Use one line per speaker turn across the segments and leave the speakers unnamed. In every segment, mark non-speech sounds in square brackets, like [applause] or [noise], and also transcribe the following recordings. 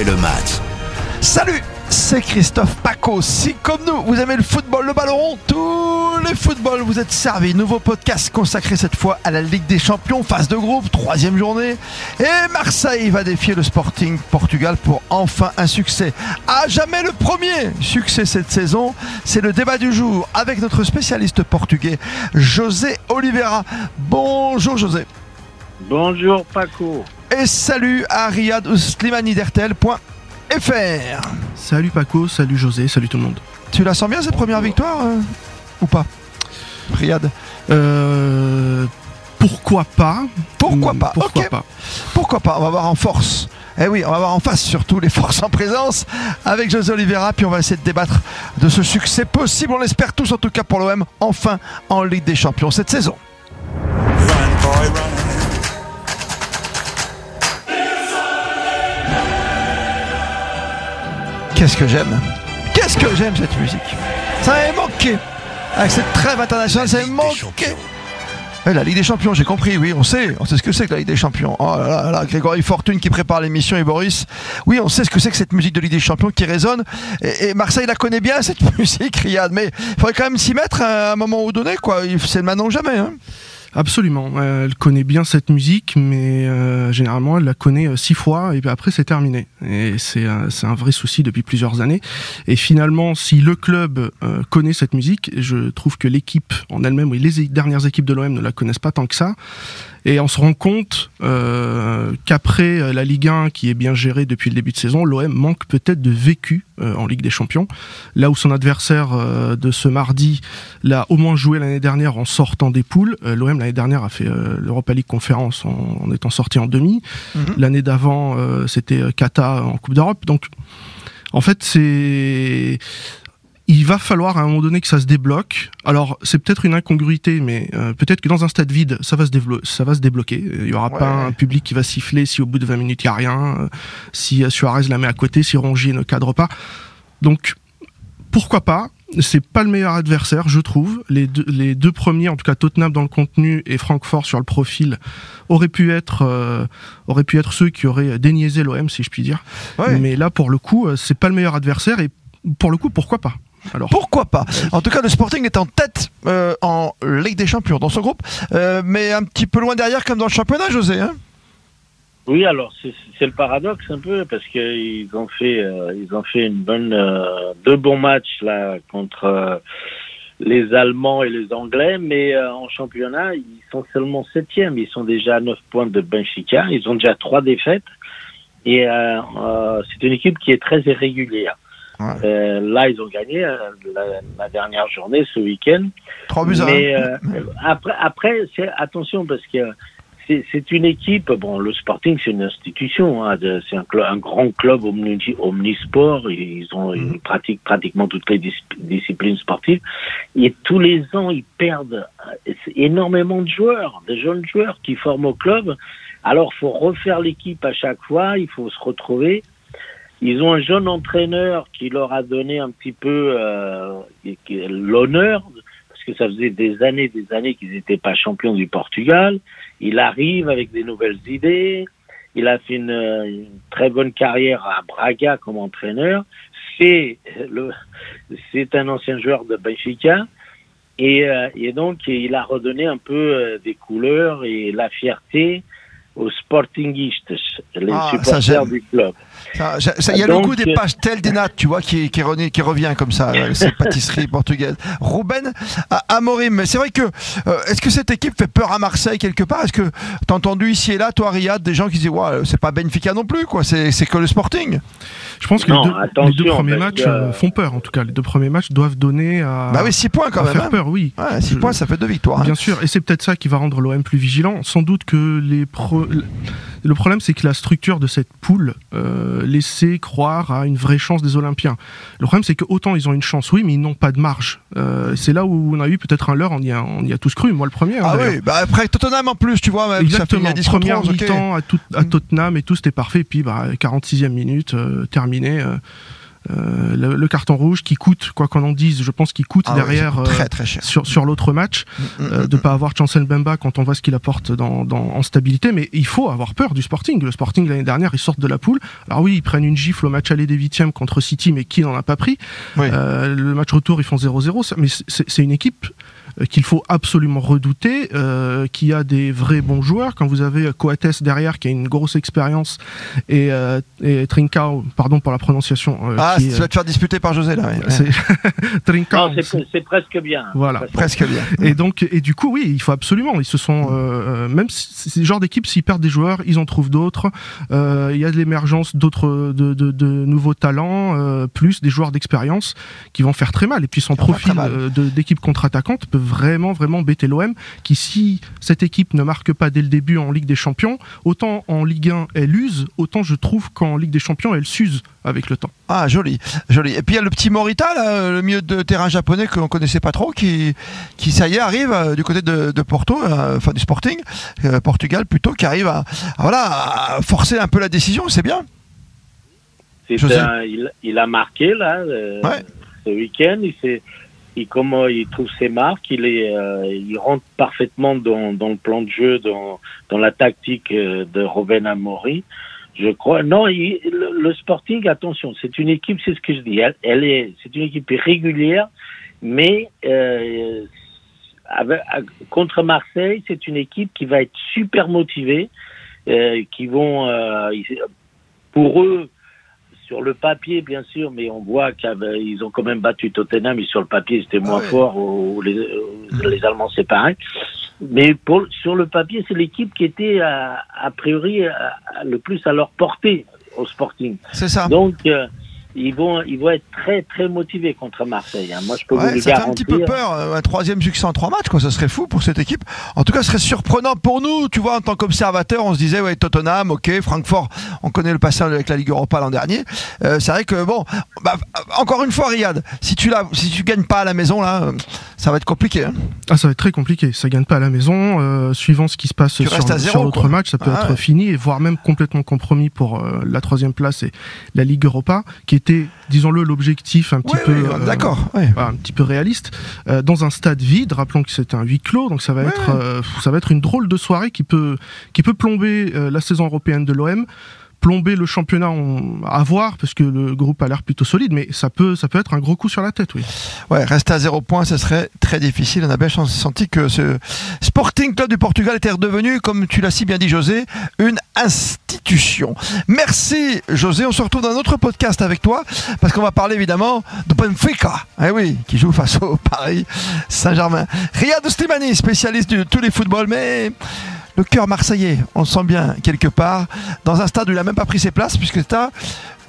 le match.
Salut, c'est Christophe Paco. Si comme nous, vous aimez le football, le ballon tous les footballs, vous êtes servis. Nouveau podcast consacré cette fois à la Ligue des Champions, phase de groupe, troisième journée. Et Marseille va défier le Sporting Portugal pour enfin un succès. À jamais le premier succès cette saison. C'est le débat du jour avec notre spécialiste portugais, José Oliveira. Bonjour José.
Bonjour Paco.
Et salut à Riyad FR.
Salut Paco, salut José, salut tout le monde.
Tu la sens bien cette première victoire euh, ou pas Riyad?
Euh, Pourquoi pas
Pourquoi pas
Pourquoi pas
Pourquoi pas On va voir en force. Eh oui, on va voir en face surtout les forces en présence avec José Oliveira, puis on va essayer de débattre de ce succès possible, on l'espère tous en tout cas pour l'OM, enfin en Ligue des Champions cette saison. Qu'est-ce que j'aime? Qu'est-ce que j'aime cette musique? Ça m'avait manqué Avec cette trêve internationale, ça m'avait manqué la Ligue des Champions, j'ai compris, oui, on sait, on sait ce que c'est que la Ligue des Champions. Oh là là, Grégory Fortune qui prépare l'émission et Boris. Oui, on sait ce que c'est que cette musique de Ligue des Champions qui résonne. Et, Marseille la connaît bien, cette [laughs] musique, Riyad. Mais il faudrait quand même s'y mettre à un moment où donné, quoi. C'est maintenant jamais. Hein.
Absolument. Elle connaît bien cette musique, mais euh, généralement elle la connaît euh, six fois et puis après c'est terminé. Et c'est un vrai souci depuis plusieurs années. Et finalement, si le club euh, connaît cette musique, je trouve que l'équipe en elle-même, oui, les dernières équipes de l'OM ne la connaissent pas tant que ça. Et on se rend compte euh, qu'après la Ligue 1 qui est bien gérée depuis le début de saison, l'OM manque peut-être de vécu euh, en Ligue des Champions. Là où son adversaire euh, de ce mardi l'a au moins joué l'année dernière en sortant des poules. Euh, L'OM l'année dernière a fait l'Europa League conférence en, étant sorti en demi. Mhm. L'année d'avant, c'était Kata en Coupe d'Europe. Donc en fait, c'est il va falloir à un moment donné que ça se débloque. Alors, c'est peut-être une incongruité, mais euh, peut-être que dans un stade vide, ça va se, ça va se débloquer. Il y aura pas un public qui va siffler si au bout de 20 minutes, il n'y a rien, euh, si Suarez la met à côté, si Rongier ne cadre pas. Donc, pourquoi pas? C'est pas le meilleur adversaire, je trouve. Les deux, les deux premiers, en tout cas Tottenham dans le contenu et Francfort sur le profil, auraient pu être, euh, auraient pu être ceux qui auraient déniaisé l'OM, si je puis dire. Mais là, pour le coup, c'est pas le meilleur adversaire et pour le coup, pourquoi pas?
Alors. Pourquoi pas En tout cas, le Sporting est en tête euh, en Ligue des Champions dans son groupe, euh, mais un petit peu loin derrière comme dans le championnat, José. Hein
oui, alors c'est le paradoxe un peu parce qu'ils ont fait euh, ils ont fait une bonne deux bons matchs là contre les Allemands et les Anglais, mais en championnat ils sont seulement septième. Ils sont déjà à neuf points de Benfica. Ils ont déjà trois défaites et c'est une équipe qui est très irrégulière. Euh, là, ils ont gagné euh, la, dernière journée, ce week-end.
Trois buts
Mais euh, après, attention parce que c'est une équipe. Bon, le Sporting, c'est une institution. Hein, c'est un, un, grand club omnisport. Ils ont ils mm. pratiquent pratiquement toutes les disciplines sportives. Et tous les ans, ils perdent énormément de joueurs, de jeunes joueurs qui forment au club. Alors, faut refaire l'équipe à chaque fois. Il faut se retrouver. Ils ont un jeune entraîneur qui leur a donné un petit peu euh, l'honneur, parce que ça faisait des années, des années qu'ils n'étaient pas champions du Portugal. Il arrive avec des nouvelles idées. Il a fait une, très bonne carrière à Braga comme entraîneur. C'est un ancien joueur de Benfica. Et, euh, et, donc, il a redonné un peu euh, des couleurs et la fierté aux Sportingistes, les ah, supporters du club.
Il y a le goût des pastels des nattes, tu vois, qui, qui, qui revient comme ça, euh, ces [laughs] pâtisseries portugaises. Ruben Amorim, mais c'est vrai que, euh, est-ce que cette équipe fait peur à Marseille quelque part? Est-ce que tu as entendu ici et là, toi, Riyad, des gens qui disent, ouais, c'est pas Benfica non plus, quoi, c'est que le Sporting?
Je pense que les, deux, premiers matchs euh, font peur, en tout cas. Les deux premiers matchs doivent donner à.
Bah oui, 6 points quand même.
Faire hein. peur, oui.
6 points, ça fait deux victoires.
Bien hein. sûr, et c'est peut-être ça qui va rendre l'OM plus vigilant. Sans doute que les. Pro le problème, c'est que la structure de cette poule euh, laissait croire à une vraie chance des Olympiens. Le problème, c'est que autant ils ont une chance, oui, mais ils n'ont pas de marge. Euh, c'est là où on a eu peut-être un leurre, on y a, on y a tous cru, moi le premier.
Hein, ah oui, bah après Tottenham en plus, tu vois, même,
Exactement, ça première mi-temps à, à, mm. Tottenham et tout, c'était parfait, et puis bah, 46e minute, euh, terminé. Le, le, carton rouge qui coûte, quoi qu'on en dise, je pense qu'il coûte
Ah
derrière
très, très cher.
sur, sur l'autre match,
Mm,
euh,
mm,
de
mm.
pas avoir Chancel Bemba quand on voit ce qu'il apporte dans, dans- en stabilité, mais il faut avoir peur du Sporting. Le Sporting l'année dernière, ils sortent de la poule. Alors oui, ils prennent une gifle au match aller des huitièmes contre City, mais qui n'en a pas pris
Oui.
Euh, Le match retour, ils font 0-0, ça- mais c'est une équipe euh, qu'il faut absolument redouter, euh, qui a des vrais bons joueurs. Quand vous avez Coates derrière, qui a une grosse expérience, et, euh, et Trincao, pardon pour la prononciation, euh,
Ah,
qui,
tu vas te faire disputer par José là. ouais.
euh, [laughs] c'est [laughs] Trincao,
c'est presque bien.
Voilà.
Presque.
Bien.
et donc, et du coup, oui, il faut absolument. Ils se sont, euh, euh, même si le genre d'équipe, s'ils perdent des joueurs, ils en trouvent d'autres. Euh, Il y a de l'émergence d'autres, de, de, de nouveaux talents, euh, plus des joueurs d'expérience qui vont faire très mal. Et puis son profil euh, d'équipe contre-attaquante peut vraiment, vraiment bêter l'OM. Qui, si cette équipe ne marque pas dès le début en Ligue des Champions, autant en Ligue 1 elle use, autant je trouve qu'en Ligue des Champions elle s'use avec le temps.
Ah, joli, joli. Et puis il y a le petit Morita, là, le milieu de terrain japonais qu'on connaissait pas trop, qui, qui ça y est, arrive euh, du côté de, de Porto, euh, enfin du Sporting, euh, Portugal plutôt, qui arrive à, à, voilà, à forcer un peu la décision, c'est bien.
Un- il, il a marqué là euh,
Ouais.
ce week-end. Il, s'est- il, comment il trouve ses marques. Il, est, euh, il rentre parfaitement dans, dans le plan de jeu, dans, dans la tactique euh, de Robin Amori. Je crois. Non, il- le, le Sporting, attention, c'est une équipe, c'est ce que je dis. Elle, elle est, c'est une équipe régulière, mais euh, avec- contre Marseille, c'est une équipe qui va être super motivée, euh, qui vont, euh, pour eux, sur le papier, bien sûr, mais on voit qu'ils ont quand même battu Tottenham, et sur le papier, c'était moins
Ah ouais.
fort, ou, les, ou les Allemands, c'est pareil. Mais pour, sur le papier, c'est l'équipe qui était, a, a priori, à- le plus à leur portée au Sporting.
C'est ça.
Donc, euh, ils, vont, ils vont être très, très motivés contre Marseille. hein. Moi, je peux vous le
ça fait un petit
garantir.
peu peur, euh, un troisième succès en trois matchs, quoi. Ça serait fou pour cette équipe. En tout cas, ce serait surprenant pour nous. Tu vois, en tant qu'observateur, on se disait, ouais, Tottenham, ok, Francfort, on connaît le passage avec la Ligue Europa l'an dernier. Euh, c'est vrai que bon, bah, encore une fois, Riyad, si tu la, si tu gagnes pas à la maison là, ça va être compliqué. hein.
Ah, ça va être très compliqué. Ça gagne pas à la maison. euh, suivant ce qui se passe
Tu
sur,
restes à zéro,
sur l'autre match, ça peut
Ah
être
ouais.
fini et voire même complètement compromis pour euh, la troisième place et la Ligue Europa, qui était, disons-le, l'objectif un petit
Ouais,
peu.
ouais,
euh,
D'accord. ouais.
un petit peu réaliste euh, dans un stade vide rappelons que c'est un huis clos donc ça va être euh, ça va être une drôle de soirée qui peut qui peut plomber la saison européenne de l'OM plomber le championnat on- à voir parce que le groupe a l'air plutôt solide mais ça peut ça peut être un gros coup sur la tête oui
Ouais, rester à zéro point, ce serait très difficile. On a bien senti que ce Sporting Club du Portugal était redevenu, comme tu l'as si bien dit, José, une institution. Merci, José. On se retrouve dans un autre podcast avec toi, parce qu'on va parler évidemment de Benfica, eh oui, qui joue face au Paris Saint-Germain. Riyad Slimani, spécialiste de tous les footballs, mais le cœur marseillais, on le sent bien quelque part, dans un stade où il n'a même pas pris ses places, puisque c'est à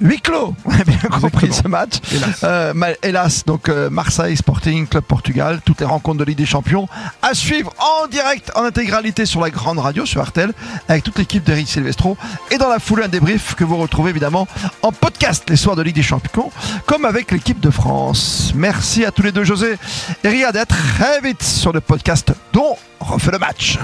huis clos. [laughs] On a bien compris ce match.
Hélas.
Euh, hélas, donc euh, Marseille Sporting Club Portugal, toutes les rencontres de Ligue des Champions à suivre en direct, en intégralité sur la grande radio, sur Artel, avec toute l'équipe d'Eric Silvestro et dans la foulée un débrief que vous retrouvez évidemment en podcast les soirs de Ligue des Champions, comme avec l'équipe de France. Merci à tous les deux, José et Riyad, à très vite sur le podcast dont on refait le match.